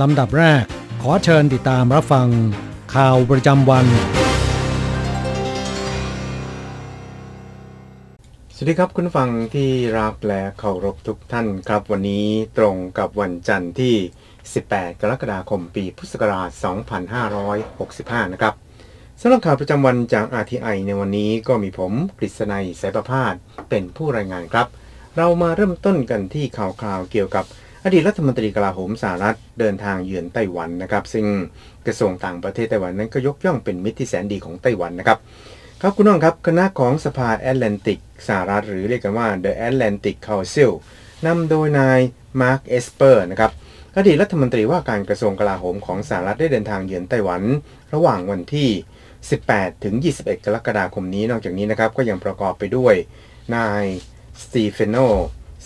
ลำดับแรก ขอเชิญติดตามรับฟัง ข่าวประจำวัน สวัสดีครับคุณฟังที่รักและเคารพทุกท่านครับ วันนี้ตรงกับวันจันทร์ที่ 18 กรกฎาคมปีพุทธศักราช 2565 นะครับสำหรับข่าวประจำวันจาก RTI ในวันนี้ก็มีผมกฤษณัยสายประพาสเป็นผู้รายงานครับ เรามาเริ่มต้นกันที่ข่าวคราวเกี่ยวกับ อดีตรัฐมนตรีกลาโหมสหรัฐเดินทางเยือนไต้หวันนะครับ ซึ่งกระทรวงต่างประเทศไต้หวันนั้นก็ยกย่องเป็นมิตรที่แสนดีของไต้หวันนะครับ ครับคุณน้องครับคณะของสภาแอตแลนติกสหรัฐหรือเรียกกันว่า The Atlantic Council นำโดยนายมาร์คเอสเปอร์นะครับอดีตรัฐมนตรีว่าการกระทรวงกลาโหมของสหรัฐได้เดินทางเยือนไต้หวัน ระหว่างวันที่ 18 ถึง 21 กรกฎาคมนี้นอกจากนี้นะครับก็ยังประกอบไปด้วย นายสเตฟาโน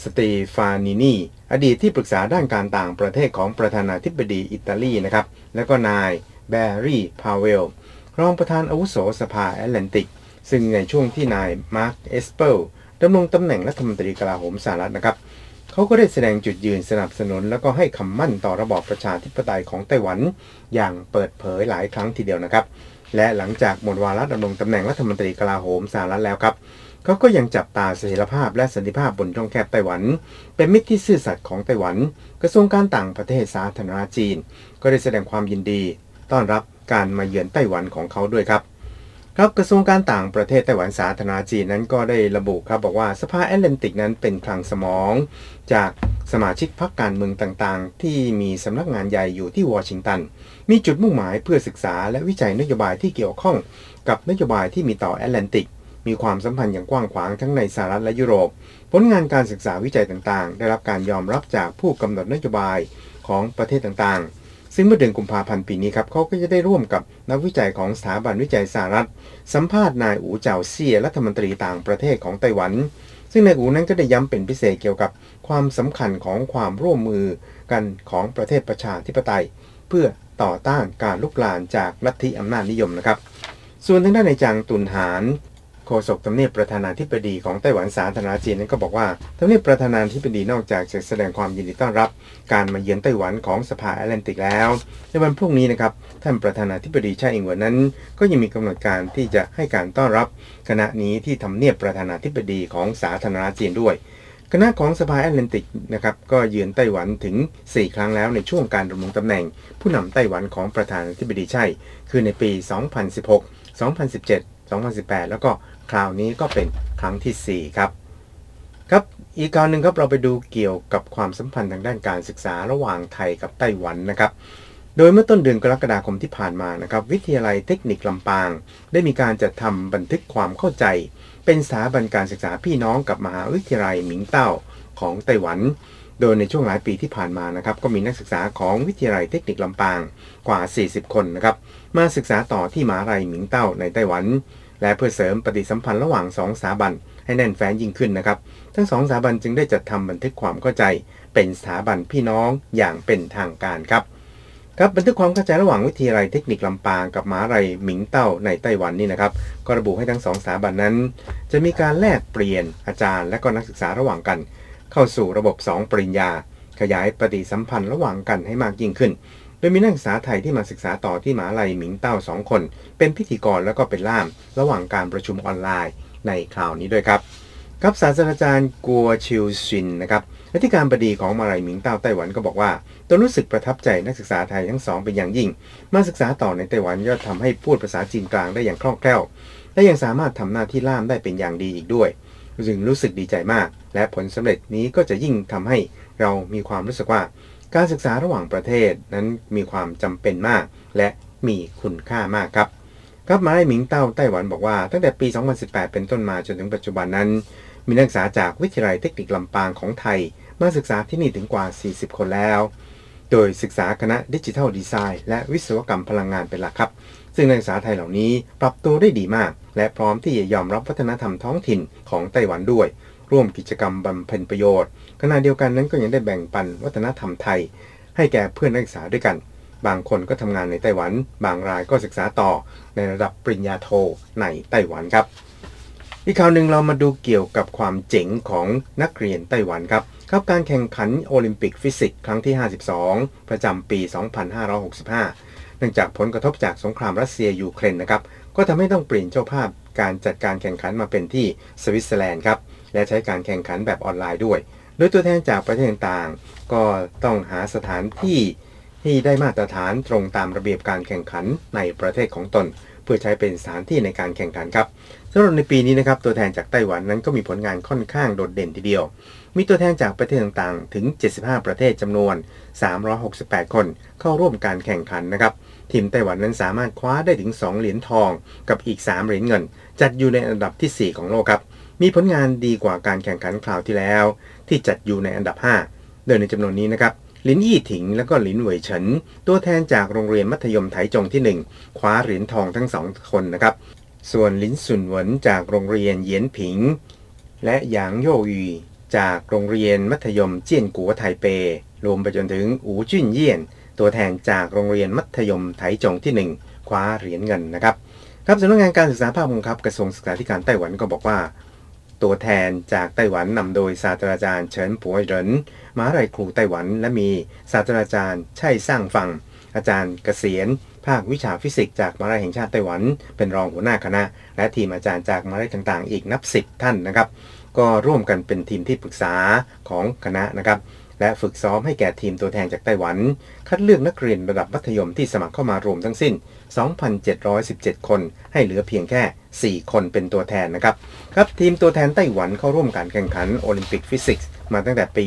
สเตฟานินี อดีตที่ปรึกษาด้านการต่างประเทศของประธานาธิบดีอิตาลีนะครับ และก็นายแบร์รี่ พาวเวล รองประธานอาวุโสสภาแอตแลนติก ซึ่งในช่วงที่นายมาร์ค เอสเปอร์ดำรงตำแหน่งรัฐมนตรีกลาโหมสหรัฐนะครับเขาก็ได้แสดงจุดยืนสนับสนุน แล้วก็ให้คำมั่นต่อระบอบประชาธิปไตยของไต้หวัน อย่างเปิดเผยหลายครั้งทีเดียวนะครับ และหลังจากหมดวาระดำรงตำแหน่งรัฐมนตรีกลาโหมสหรัฐแล้วครับ เขาก็ยังจับตาเสถียรภาพและสันติภาพบนช่องแคบไต้หวัน เป็นมิตรที่ซื่อสัตย์ของไต้หวัน กระทรวงการต่างประเทศสาธารณรัฐจีน ก็ได้แสดงความยินดี ต้อนรับการมาเยือนไต้หวันของเขาด้วยครับครับกระทรวงการต่างประเทศไต้หวันสาธารณรัฐจีนนั้นก็ได้ระบุครับบอกว่าสภาแอตแลนติกนั้นเป็นคลังสมอง จากสมาชิกพรรคการเมืองต่างๆ ที่มีสำนักงานใหญ่อยู่ที่วอชิงตัน มีจุดมุ่งหมายเพื่อศึกษาและวิจัยนโยบายที่เกี่ยวข้องกับนโยบายที่มีต่อแอตแลนติก มีความสัมพันธ์อย่างกว้างขวางทั้งในสหรัฐและยุโรป ผลงานการศึกษาวิจัยต่างๆ ได้รับการยอมรับจากผู้กำหนดนโยบายของประเทศต่างๆ ซึ่งเมื่อเดือนกุมภาพันธ์ปีนี้ครับเขาก็จะได้ร่วมกับนักวิจัยของสถาบันวิจัยสหรัฐ สัมภาษณ์นายอูเจาเซียรัฐมนตรีต่างประเทศของไต้หวัน ซึ่งนายอูนั้นก็ได้ย้ำเป็นพิเศษเกี่ยวกับความสำคัญของความร่วมมือกันของประเทศประชาธิปไตย เพื่อต่อต้านการลุกลานจากลัทธิอำนาจนิยมนะครับ ส่วนทางด้านในจางตุนหาน โฆษกทำเนียบประธานาธิบดีของไต้หวันสาธารณจีนนั้นก็บอกว่าทำเนียบประธานาธิบดีนอกจากจะแสดงความยินดีต้อนรับ การมาเยือนไต้หวันของสภาแอตแลนติกแล้ว ในวันพรุ่งนี้นะครับท่านประธานาธิบดีชาอิงเหวินนั้น ก็ยังมีกำหนดการที่จะให้การต้อนรับคณะนี้ที่ทำเนียบประธานาธิบดีของสาธารณจีนด้วยคณะของสภาแอตแลนติกนะครับก็เยือนไต้หวันถึง 4 ครั้งแล้วในช่วงการดำรงตำแหน่ง ผู้นำไต้หวันของประธานาธิบดีใช่ คือในปี 2016 2017 2018 แล้วก็ คราวนี้ก็เป็นครั้งที่ 4 ครับ ครับอีกข่าวหนึ่งครับเราไปดูเกี่ยวกับความสัมพันธ์ทางด้านการศึกษาระหว่างไทยกับไต้หวันนะครับ โดยเมื่อต้นเดือนกรกฎาคมที่ผ่านมานะครับ วิทยาลัยเทคนิคลำปาง ได้มีการจัดทำบันทึกความเข้าใจ เป็นสถาบันการศึกษาพี่น้องกับมหาวิทยาลัยหมิงเต้าของไต้หวันโดยในช่วงหลายปีที่ผ่านมานะครับก็มีนักศึกษาของวิทยาลัยเทคนิคลำปางกว่า 40 คนนะครับมาศึกษาต่อที่มหาลัยหมิงเต้าในไต้หวัน และเพื่อเสริมปฏิสัมพันธ์ระหว่างสองสถาบันให้แน่นแฟ้นยิ่งขึ้นนะครับ ทั้งสองสถาบันจึงได้จัดทำบันทึกความเข้าใจ เป็นสถาบันพี่น้องอย่างเป็นทางการครับครับบันทึกความเข้าใจระหว่างวิทยาลัยเทคนิคลำปางกับมหาลัยหมิงเต้าในไต้หวันนี่นะครับก็ระบุให้ทั้งสองสถาบันนั้น จะมีการแลกเปลี่ยนอาจารย์และก็นักศึกษาระหว่างกัน เข้าสู่ระบบ 2 ปริญญา ขยายปฏิสัมพันธ์ระหว่างกันให้มากยิ่งขึ้น ดยมีนักศึกษาไทยที่มาศึกษาต่อที่มหาลัยหมิงเต้าสองคน เป็นพิธีกรแล้วก็เป็นล่าม ระหว่างการประชุมออนไลน์ในคราวนี้ด้วยครับครับศาสตราจารย์กัวชิวซินนะครับอธิการบดีของมาลายหมิงเต้าไต้หวันก็บอกว่าตนรู้สึกประทับใจนักศึกษาไทยทั้งสองเป็นอย่างยิ่ง มาศึกษาต่อในไต้หวันย่อทำให้พูดภาษาจีนกลางได้อย่างคล่องแคล่ว และยังสามารถทำหน้าที่ล่ามได้เป็นอย่างดีอีกด้วยจึงรู้สึกดีใจมาก และผลสำเร็จนี้ก็จะยิ่งทำให้เรามีความรู้สึกว่า การศึกษาระหว่างประเทศนั้นมีความจำเป็นมาก และมีคุณค่ามากครับครับมาได้หมิงเต้าไต้หวันบอกว่าตั้งแต่ปี 2018 เป็นต้นมาจนถึงปัจจุบันนั้น มีนักศึกษาจากวิทยาลัยเทคนิคลำปางของไทย มาศึกษาที่นี่ถึงกว่า 40 คนแล้ว โดยศึกษาคณะดิจิทัลดีไซน์และวิศวกรรมพลังงานเป็นหลักครับ ซึ่งนักศึกษาไทยเหล่านี้ปรับตัวได้ดีมาก และพร้อมที่จะยอมรับวัฒนธรรมท้องถิ่นของไต้หวันด้วย ร่วมกิจกรรมบำเพ็ญประโยชน์ ขณะเดียวกันนั้นก็ยังได้แบ่งปันวัฒนธรรมไทย ให้แก่เพื่อนนักศึกษาด้วยกัน บางคนก็ทำงานในไต้หวัน บางรายก็ศึกษาต่อในระดับปริญญาโทในไต้หวันครับ อีกข่าวหนึ่งเรามาดูเกี่ยวกับความเจ๋งของนักเรียนไต้หวันครับครับการแข่งขันโอลิมปิกฟิสิกส์ครั้งที่ 52 ประจำปี 2565 เนื่องจากผลกระทบจากสงครามรัสเซียยูเครนนะครับก็ทำให้ต้องเปลี่ยนเจ้าภาพการจัดการแข่งขันมาเป็นที่สวิตเซอร์แลนด์ครับ และใช้การแข่งขันแบบออนไลน์ด้วย โดยตัวแทนจากประเทศต่างๆ ก็ต้องหาสถานที่ที่ได้มาตรฐานตรงตามระเบียบการแข่งขันในประเทศของตน เพื่อใช้เป็นสถานที่ในการแข่งขันครับสำหรับในปีนี้นะครับตัวแทนจากไต้หวันนั้นก็มีผลงานค่อนข้างโดดเด่นทีเดียว มีตัวแทนจากประเทศต่างๆ ถึง 75 ประเทศจำนวน 368 คนเข้าร่วมการแข่งขันนะครับทีมไต้หวันนั้นสามารถคว้าได้ถึง 2 เหรียญทองกับอีก 3 เหรียญเงิน จัดอยู่ในอันดับทีสี่4 ของโลกครับ มีผลงานดีกว่าการแข่งขันคราวที่แล้ว ที่จัดอยู่ในอันดับ 5 โดยในจำนวนนี้นะครับลินยี่ถิงและก็ลินเหวยเฉินตัวแทนจากโรงเรียนมัธยมไถจงที่ 1 คว้าเหรียญทองทั้งสองคนนะครับส่วนลินสุนหวนจากโรงเรียนเยียนผิง และหยางโยวีจากโรงเรียนมัธยมเจียนกัวไทเป รวมไปจนถึงอูจุนเยี่ยน ตัวแทนจากโรงเรียนมัธยมไถจงที่ 1 คว้าเหรียญเงินนะครับครับสำนักงานการศึกษาภาคบังคับกระทรวงศึกษาธิการไต้หวันก็บอกว่า ตัวแทนจากไต้หวันนำโดยศาสตราจารย์เฉินปัวเหรินมหาลัยครูไต้หวันและมีศาสตราจารย์ใช่สร้างฟัง อาจารย์เกษียณ ภาควิชาฟิสิกส์จากมหาวิทยาลัยแห่งชาติไต้หวัน เป็นรองหัวหน้าคณะ และทีมอาจารย์จากมหาวิทยาลัยต่างๆ อีกนับสิบท่านนะครับ ก็ร่วมกันเป็นทีมที่ปรึกษาของคณะนะครับ และฝึกซ้อมให้แก่ทีมตัวแทนจากไต้หวัน คัดเลือกนักเรียนระดับมัธยมที่สมัครเข้ามารวมทั้งสิ้น 2,717 คน ให้เหลือเพียงแค่ 4 คนเป็นตัวแทนนะครับ ครับทีมตัวแทนไต้หวันเข้าร่วมการแข่งขันโอลิมปิกฟิสิกส์มาตั้งแต่ปี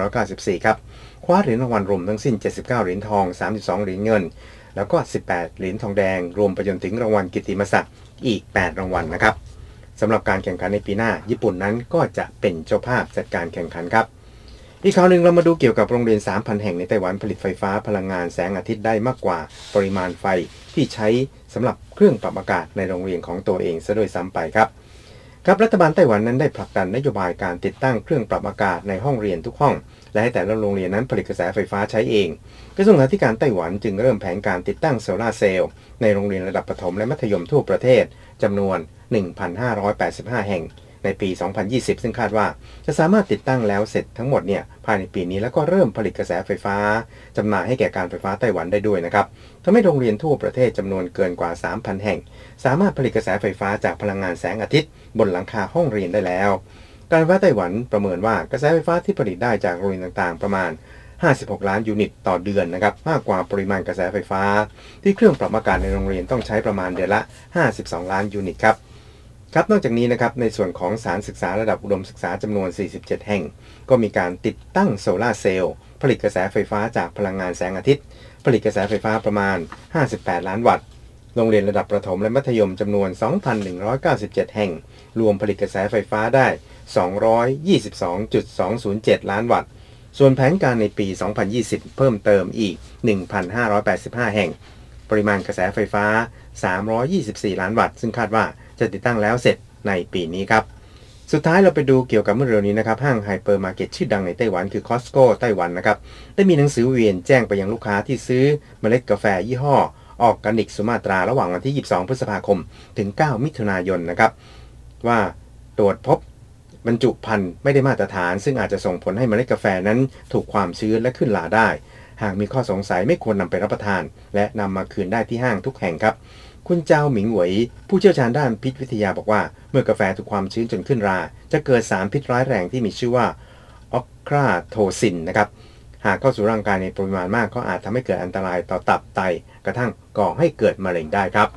1994 ครับ คว้าเหรียญรางวัลรวมทั้งสิ้น 79 เหรียญทอง 32 เหรียญเงิน แล้วก็ 18 เหรียญทองแดง รวมไปจนถึงรางวัลกิตติมศักดิ์อีก 8 รางวัลนะครับสำหรับการแข่งขันในปีหน้า ญี่ปุ่นนั้นก็จะเป็นเจ้าภาพจัดการแข่งขันครับ อีกข่าวหนึ่งเรามาดูเกี่ยวกับโรงเรียน 3,000 แห่งในไต้หวันผลิตไฟฟ้าพลังงานแสงอาทิตย์ได้มากกว่าปริมาณไฟที่ใช้สำหรับเครื่องปรับอากาศในโรงเรียนของตัวเองซะด้วยซ้ำไปครับครับรัฐบาลไต้หวันนั้นได้ผลักดันนโยบายการติดตั้งเครื่องปรับอากาศในห้องเรียนทุกห้อง และให้แต่ละโรงเรียนนั้นผลิตกระแสไฟฟ้าใช้เอง กระทรวงศึกษาธิการไต้หวันจึงเริ่มแผนการติดตั้งโซลาเซลล์ในโรงเรียนระดับประถมและมัธยมทั่วประเทศจำนวน 1,585 แห่ง ในปี 2020 ซึ่งคาดว่าจะสามารถติดตั้งแล้วเสร็จทั้งหมดเนี่ยภายในปีนี้แล้วก็เริ่มผลิตกระแสไฟฟ้าจำหน่ายให้แก่การไฟฟ้าไต้หวันได้ด้วยนะครับทำให้โรงเรียนทั่วประเทศจำนวนเกินกว่า 3,000 แห่ง สามารถผลิตกระแสไฟฟ้าจากพลังงานแสงอาทิตย์ บนหลังคาห้องเรียนได้แล้ว การไฟฟ้าไต้หวันประเมินว่ากระแสไฟฟ้าที่ผลิตได้จากโรงเรียนต่างๆ ประมาณ 56 ล้านยูนิตต่อเดือนนะครับมากกว่าปริมาณกระแสไฟฟ้า ที่เครื่องปรับอากาศในโรงเรียนต้องใช้ประมาณเดือนละ 52 ล้านยูนิตครับ ครับนอกจากนี้นะครับในส่วนของสารศึกษาระดับอุดมศึกษาจำนวน 47 แห่ง ก็มีการติดตั้งโซลาเซลล์ผลิตกระแสไฟฟ้าจากพลังงานแสงอาทิตย์ ผลิตกระแสไฟฟ้าประมาณ 58 ล้านวัตต์ โรงเรียนระดับประถมและมัธยมจำนวน 2,197 แห่ง รวมผลิตกระแสไฟฟ้าได้ 222.207 ล้านวัตต์ ส่วนแผนการในปี 2020 เพิ่มเติมอีก 1,585 แห่ง ปริมาณกระแสไฟฟ้า 324 ล้านวัตต์ ซึ่งคาดว่า จะติดตั้งแล้วเสร็จในปีนี้ครับ สุดท้ายเราไปดูเกี่ยวกับเมื่อเร็วนี้นะครับ ห้างไฮเปอร์มาร์เก็ตชื่อดังในไต้หวันคือ Costco ไต้หวันนะครับ ได้มีหนังสือเวียนแจ้งไปยังลูกค้าที่ซื้อเมล็ดกาแฟยี่ห้อออกกันนิกสุมาตราระหว่างวันที่ 22 พฤษภาคม ถึง 9 มิถุนายนนะครับ ว่าตรวจพบบรรจุภัณฑ์ไม่ได้มาตรฐาน ซึ่งอาจจะส่งผลให้เมล็ดกาแฟนั้นถูกความชื้นและขึ้นราได้ หากมีข้อสงสัยไม่ควรนำไปรับประทาน และนำมาคืนได้ที่ห้างทุกแห่งครับ คุณเจ้าหมิงหวย ผู้เชี่ยวชาญด้านพิษวิทยาบอกว่า เมื่อกาแฟถูกความชื้นจนขึ้นรา จะเกิดสารพิษร้ายแรงที่มีชื่อว่าออกคราโทซินนะครับหากเข้าสู่ร่างกายในปริมาณมากก็อาจทำให้เกิดอันตรายต่อตับไต กระทั่งก่อให้เกิดมะเร็งได้ครับ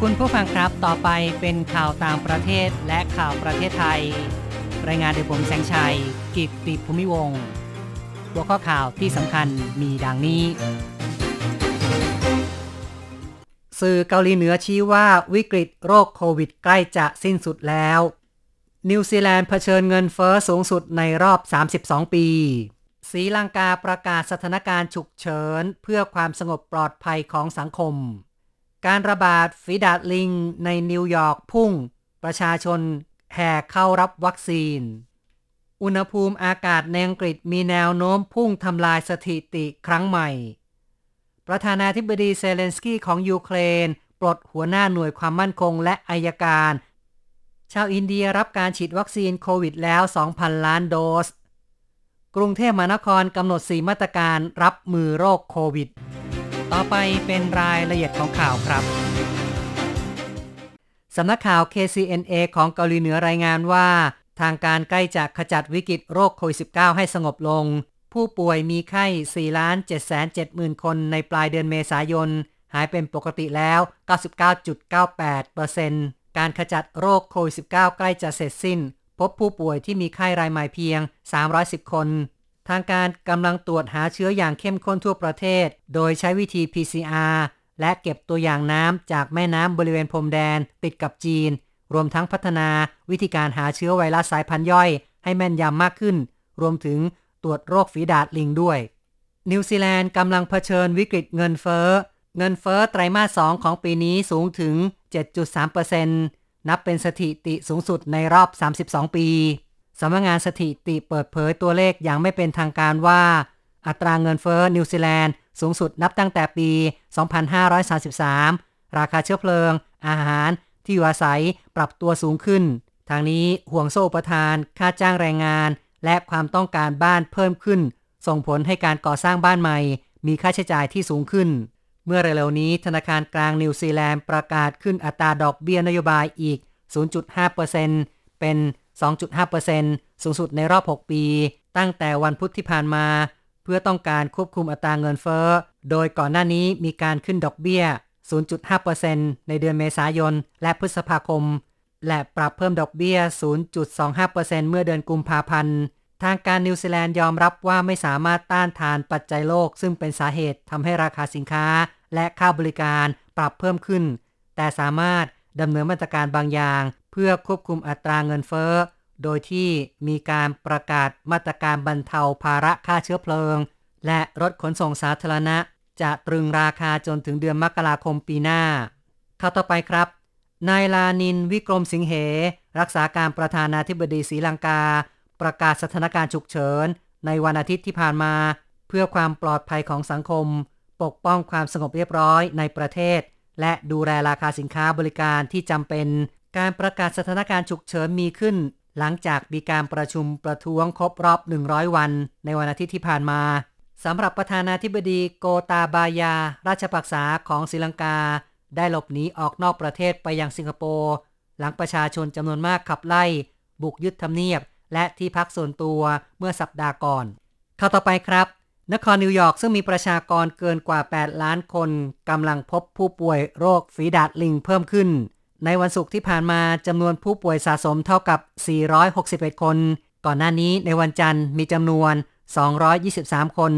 คุณผู้ฟังครับ ต่อไปเป็นข่าวต่างประเทศและข่าวประเทศไทย รายงานโดยผมแสงชัย กิตติภูมิวงศ์ หัวข้อข่าวที่สำคัญมีดังนี้ สื่อเกาหลีเหนือชี้ว่าวิกฤตโรคโควิดใกล้จะสิ้นสุดแล้ว นิวซีแลนด์เผชิญเงินเฟอ้อสูงสุดในรอบ 32 ปีศรีลังกาประกาศสถานการณ์ฉุกเฉิน เพื่อความสงบปลอดภัยของสังคม การระบาดฝีดาษลิงในนิวยอร์กพุ่ง ประชาชนแห่เข้ารับวัคซีน อุณหภูมิอากาศในอังกฤษมีแนวโน้มพุ่งทำลายสถิติครั้งใหม่ ประธานาธิบดีเซเลนสกี้ของยูเครน ปลดหัวหน้าหน่วยความมั่นคงและอัยการ ชาวอินเดียรับการฉีดวัคซีนโควิดแล้ว 2,000 ล้านโดส กรุงเทพมหานครกำหนดสี่มาตรการรับมือโรคโควิด ต่อไปเป็นรายละเอียดของข่าวครับสำนักข่าว KCNA ของเกาหลีเหนือรายงานว่า ทางการใกล้จะขจัดวิกฤตโรคโควิด -19 ให้สงบลง ผู้ป่วยมีไข้4 7 7 0 0 0 คนในปลายเดือนเมษายน หายเป็นปกติแล้ว 99.98%การขจัดโรคโควิด -19 ใกล้จะเสร็จสิ้น พบผู้ป่วยที่มีไข้รายใหม่เพียง 310 คน ทางการกำลังตรวจหาเชื้ออย่างเข้มข้นทั่วประเทศ โดยใช้วิธี PCR และเก็บตัวอย่างน้ำจากแม่น้ำบริเวณพรมแดนติดกับจีน รวมทั้งพัฒนาวิธีการหาเชื้อไวรัสสายพันธุ์ย่อย ให้แม่นยำมากขึ้น รวมถึงตรวจโรคฝีดาดลิงด้วย นิวซีแลนด์กำลังเผชิญวิกฤตเงินเฟ้อ เงินเฟ้อไตรมาส 2 ของปีนี้สูงถึง 7.3%นับเป็นสถิติสูงสุดในรอบ 32 ปีสำนักงานสถิติเปิดเผยตัวเลขอย่างไม่เป็นทางการว่า อัตราเงินเฟ้อนิวซีแลนด์สูงสุดนับตั้งแต่ปี 2533 ราคาเชื้อเพลิง อาหาร ที่อยู่อาศัยปรับตัวสูงขึ้น ทั้งนี้ห่วงโซ่อุปทาน ค่าจ้างแรงงาน และความต้องการบ้านเพิ่มขึ้น ส่งผลให้การก่อสร้างบ้านใหม่ มีค่าใช้จ่ายที่สูงขึ้น เมื่อเร็วๆนี้ธนาคารกลางนิวซีแลนด์ประกาศขึ้นอัตราดอกเบี้ยนโยบายอีก 0.5%เป็น 2.5%สูงสุดในรอบ 6 ปี ตั้งแต่วันพุธที่ผ่านมา เพื่อต้องการควบคุมอัตราเงินเฟ้อ โดยก่อนหน้านี้มีการขึ้นดอกเบี้ย 0.5%ในเดือนเมษายน และพฤษภาคม และปรับเพิ่มดอกเบี้ย 0.25%เมื่อเดือนกุมภาพันธ์ทางการนิวซีแลนด์ยอมรับว่าไม่สามารถต้านทานปัจจัยโลก ซึ่งเป็นสาเหตุทำให้ราคาสินค้า และค่าบริการปรับเพิ่มขึ้น แต่สามารถดำเนินมาตรการบางอย่าง เพื่อควบคุมอัตราเงินเฟ้อ โดยที่มีการประกาศมาตรการบรรเทาภาระค่าเชื้อเพลิง และรถขนส่งสาธารณะ จะตรึงราคาจนถึงเดือนมกราคมปีหน้าข่าวต่อไปครับ นายลานินวิกรมสิงเหรักษาการประธานาธิบดีศรีลังกา ประกาศสถานการณ์ฉุกเฉิน ในวันอาทิตย์ที่ผ่านมา เพื่อความปลอดภัยของสังคม ปกป้องความสงบเรียบร้อยในประเทศ และดูแลราคาสินค้าบริการที่จำเป็น การประกาศสถานการณ์ฉุกเฉินมีขึ้น หลังจากมีการประชุมประท้วงครบรอบ 100 วัน ในวันอาทิตย์ที่ผ่านมา สำหรับประธานาธิบดีโกตาบายา ราชปักษาของศรีลังกา ได้หลบหนีออกนอกประเทศไปยังสิงคโปร์หลังประชาชนจำนวนมากขับไล่ บุกยึดทำเนียบ และที่พักส่วนตัวเมื่อสัปดาห์ก่อนข่าวต่อไปครับ นครนิวยอร์กซึ่งมีประชากรเกินกว่า 8 ล้านคนกำลังพบผู้ป่วยโรคฝีดาดลิงเพิ่มขึ้น ในวันศุกร์ที่ผ่านมาจำนวนผู้ป่วยสะสมเท่ากับ 461 คน ก่อนหน้านี้ในวันจันทร์มีจำนวน 223 คน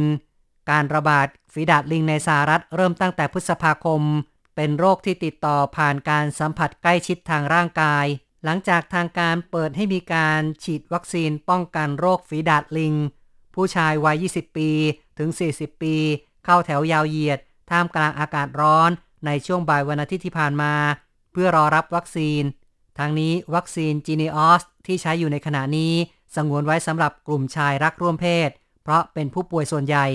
การระบาดฝีดาดลิงในสหรัฐเริ่มตั้งแต่พฤษภาคม เป็นโรคที่ติดต่อผ่านการสัมผัสใกล้ชิดทางร่างกาย หลังจากทางการเปิดให้มีการฉีดวัคซีนป้องกันโรคฝีดาดลิง ผู้ชายวัย 20 ปีถึง 40 ปี เข้าแถวยาวเหยียด ท่ามกลางอากาศร้อนในช่วงบ่ายวันอาทิตย์ที่ผ่านมา เพื่อรอรับวัคซีนทางนี้วัคซีนจีเนออสที่ใช้อยู่ในขณะนี้สงวนไว้สำหรับกลุ่มชายรักร่วมเพศ เพราะเป็นผู้ป่วยส่วนใหญ่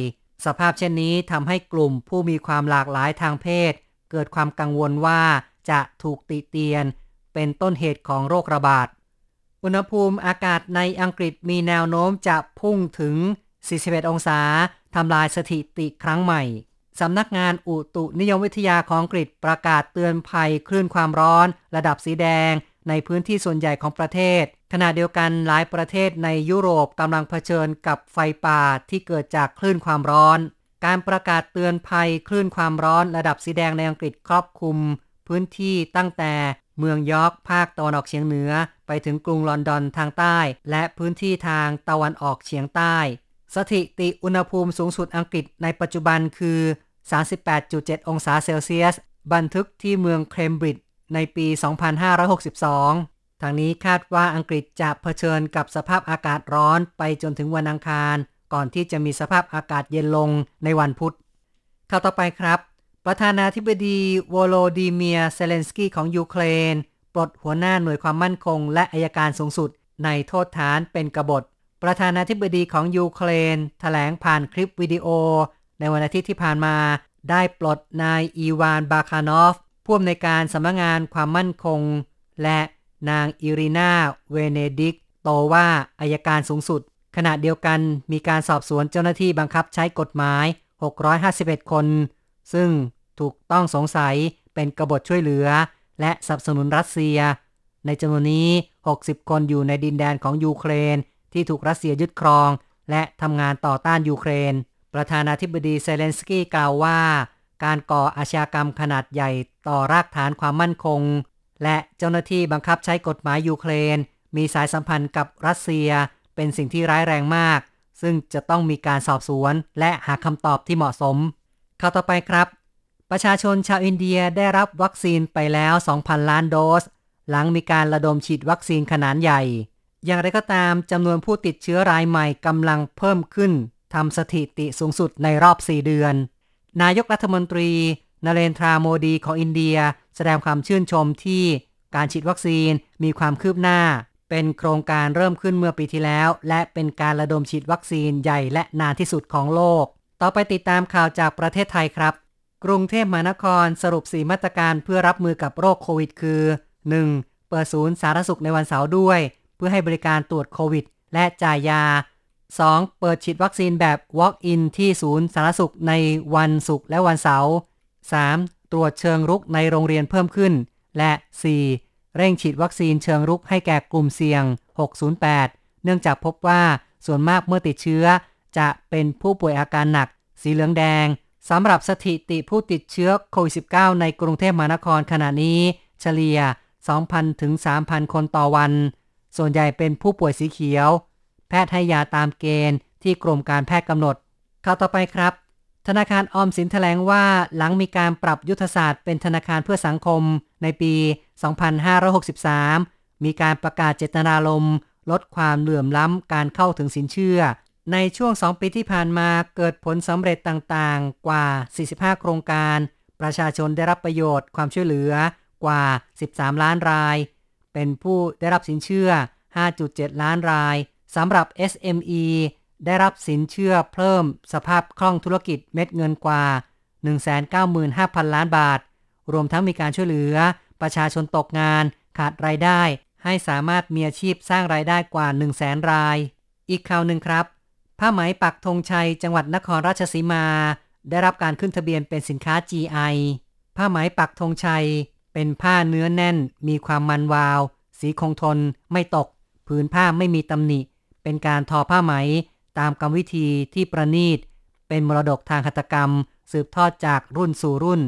สภาพเช่นนี้ทำให้กลุ่มผู้มีความหลากหลายทางเพศ เกิดความกังวลว่าจะถูกติเตียน เป็นต้นเหตุของโรคระบาด อุณหภูมิอากาศในอังกฤษมีแนวโน้มจะพุ่งถึง 41 องศาทำลายสถิติครั้งใหม่สำนักงานอุตุนิยมวิทยาของอังกฤษประกาศเตือนภัยคลื่นความร้อน ระดับสีแดง ในพื้นที่ส่วนใหญ่ของประเทศ ขณะเดียวกันหลายประเทศในยุโรปกำลังเผชิญกับไฟป่าที่เกิดจากคลื่นความร้อน การประกาศเตือนภัยคลื่นความร้อนระดับสีแดงในอังกฤษครอบคลุม พื้นที่ตั้งแต่เมืองยอร์กภาคตะวันออกเฉียงเหนือ ไปถึงกรุงลอนดอนทางใต้ และพื้นที่ทางตะวันออกเฉียงใต้ สถิติอุณหภูมิสูงสุดอังกฤษในปัจจุบันคือ 38.7 องศาเซลเซียส บันทึกที่เมืองเคมบริดจ์ในปี 2562 ทางนี้คาดว่าอังกฤษจะเผชิญกับสภาพอากาศร้อนไปจนถึงวันอังคาร ก่อนที่จะมีสภาพอากาศเย็นลงในวันพุธข่าวต่อไปครับ ประธานาธิบดีวโลดีเมียเซเลนสกี้ของยูเครน ปลดหัวหน้าหน่วยความมั่นคง และอัยการสูงสุด ในโทษฐานเป็นกบฏ ประธานาธิบดีของยูเครนถแถลงผ่านคลิปวิดีโอ ในวันอาทิตย์ที่ผ่านมา ได้ปลดนายอีวานบาคานอฟผู้อำนวยการสำนักงานความมั่นคง และ นางอิรินาเวเนดิกโตวาอัยการสูงสุด ขณะเดียวกันมีการสอบสวนเจ้าหน้าที่บังคับใช้กฎหมาย 651 คน ซึ่งถูกต้องสงสัยเป็นกบฏช่วยเหลือ และสนับสนุนรัสเซีย ในจำนวนนี้ 60 คนอยู่ในดินแดนของยูเครน ที่ถูกรัสเซียยึดครอง และทำงานต่อต้านยูเครน ประธานาธิบดีเซเลนสกี้กล่าวว่า การก่ออาชญากรรมขนาดใหญ่ต่อรากฐานความมั่นคง และเจ้าหน้าที่บังคับใช้กฎหมายยูเครน มีสายสัมพันธ์กับรัสเซีย เป็นสิ่งที่ร้ายแรงมาก ซึ่งจะต้องมีการสอบสวน และหาคำตอบที่เหมาะสมข่าวต่อไปครับ ประชาชนชาวอินเดียได้รับวัคซีนไปแล้ว 2,000 ล้านโดส หลังมีการระดมฉีดวัคซีนขนาดใหญ่ อย่างไรก็ตามจำนวนผู้ติดเชื้อรายใหม่กำลังเพิ่มขึ้นทำสถิติสูงสุดในรอบ 4 เดือน นายกรัฐมนตรีนเรนทราโมดีของอินเดีย แสดงความชื่นชมที่การฉีดวัคซีนมีความคืบหน้า เป็นโครงการเริ่มขึ้นเมื่อปีที่แล้ว และเป็นการระดมฉีดวัคซีนใหญ่และนานที่สุดของโลก ต่อไปติดตามข่าวจากประเทศไทยครับ กรุงเทพมหานครสรุป 4 มาตรการเพื่อรับมือกับโรคโควิด คือ 1. เปิดศูนย์สาธารณสุขในวันเสาร์ด้วย เพื่อให้บริการตรวจโควิด และจ่ายยา 2. เปิดฉีดวัคซีนแบบ Walk-in ที่ศูนย์สาธารณสุขในวันศุกร์และวันเสาร์ 3. ตรวจเชิงรุกในโรงเรียนเพิ่มขึ้น และ 4. เร่งฉีดวัคซีนเชิงรุกให้แก่กลุ่มเสี่ยง 608 เนื่องจากพบว่าส่วนมากเมื่อติดเชื้อ จะเป็นผู้ป่วยอาการหนัก สีเหลืองแดงสำหรับสถิติผู้ติดเชื้อโควิด -19 ในกรุงเทพมหานครขณะนี้ เฉลี่ย 2,000 ถึง 3,000 คนต่อวัน ส่วนใหญ่เป็นผู้ป่วยสีเขียว แพทย์ให้ยาตามเกณฑ์ที่กรมการแพทย์กำหนดข่าวต่อไปครับ ธนาคารออมสินแถลงว่าหลังมีการปรับยุทธศาสตร์เป็นธนาคารเพื่อสังคมในปี 2563 มีการประกาศเจตนารมณ์ลดความเหลื่อมล้ำการเข้าถึงสินเชื่อ ในช่วง 2 ปีที่ผ่านมาเกิดผลสำเร็จต่างๆ กว่า 45 โครงการ ประชาชนได้รับประโยชน์ความช่วยเหลือกว่า 13 ล้านราย เป็นผู้ได้รับสินเชื่อ 5.7 ล้านรายสำหรับ SME ได้รับสินเชื่อเพิ่มสภาพคล่องธุรกิจเม็ดเงินกว่า 195,000 ล้านบาท รวมทั้งมีการช่วยเหลือ ประชาชนตกงานขาดรายได้ ให้สามารถมีอาชีพสร้างรายได้กว่า 1 0 0 0 0แสนราย อีกข่าวหนึ่งครับ ผ้าไหมปักธงชัยจังหวัดนครราชสีมา ได้รับการขึ้นทะเบียนเป็นสินค้า GI ผ้าไหมปักธงชัย เป็นผ้าเนื้อแน่น มีความมันวาว สีคงทน ไม่ตก ผืนผ้าไม่มีตำหนิ เป็นการทอผ้าไหม ตามกรรมวิธีที่ประณีต เป็นมรดกทางหัตถกรรม สืบทอดจากรุ่นสู่รุ่น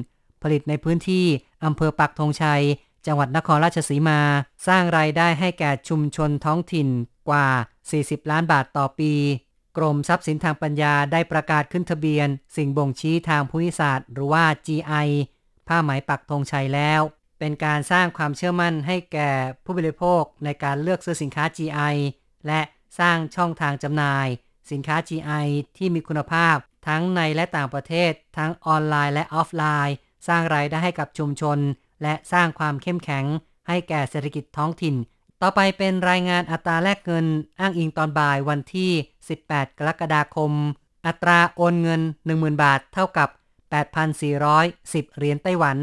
ผลิตในพื้นที่อำเภอปักธงชัย จังหวัดนครราชสีมา สร้างรายได้ให้แก่ชุมชนท้องถิ่นกว่า 40 ล้านบาทต่อปี กรมทรัพย์สินทางปัญญาได้ประกาศขึ้นทะเบียน สิ่งบ่งชี้ทางภูมิศาสตร์ หรือว่า GI ผ้าไหมปักธงชัยแล้ว เป็นการสร้างความเชื่อมั่นให้แก่ผู้บริโภคในการเลือกซื้อสินค้า GI และสร้างช่องทางจำหน่าย สินค้า GI ที่มีคุณภาพ ทั้งในและต่างประเทศ ทั้งออนไลน์และออฟไลน์ สร้างรายได้ให้กับชุมชน และสร้างความเข้มแข็ง ให้แก่เศรษฐกิจท้องถิ่น ต่อไปเป็นรายงานอัตราแลกเงินอ้างอิงตอนบ่ายวันที่ 18 กรกฎาคม อัตราโอนเงิน 10,000 บาท เท่ากับ 8,410 เหรียญไต้หวัน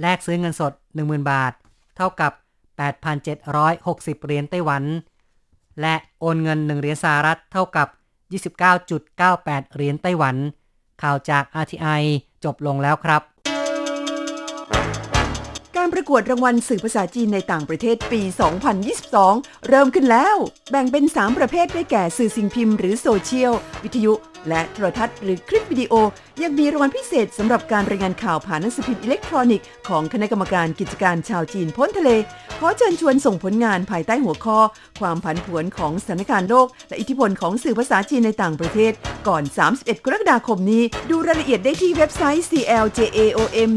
แลกซื้อเงินสด 10,000 บาท เท่ากับ 8,760 เหรียญไต้หวัน และโอนเงิน 1 เหรียญสหรัฐ เท่ากับ 29.98 เหรียญไต้หวัน ข่าวจาก RTI จบลงแล้วครับ การประกวดรางวัลสื่อภาษาจีนในต่างประเทศปี 2022 เริ่มขึ้นแล้ว แบ่งเป็น 3 ประเภทได้แก่สื่อสิ่งพิมพ์หรือโซเชียล วิทยุ และโทรทัศน์หรือคลิปวิดีโอ ยังมีรางวัลพิเศษสำหรับการรายงานข่าวผ่านหนังสือพิมพ์อิเล็กทรอนิกส์ของคณะกรรมการกิจการชาวจีนพ้นทะเล ขอเชิญชวนส่งผลงานภายใต้หัวข้อ ความผันผวนของสถานการณ์โลก และอิทธิพลของสื่อภาษาจีนในต่างประเทศ ก่อน 31 กรกฎาคมนี้ ดูรายละเอียดได้ที่เว็บไซต์ cljaom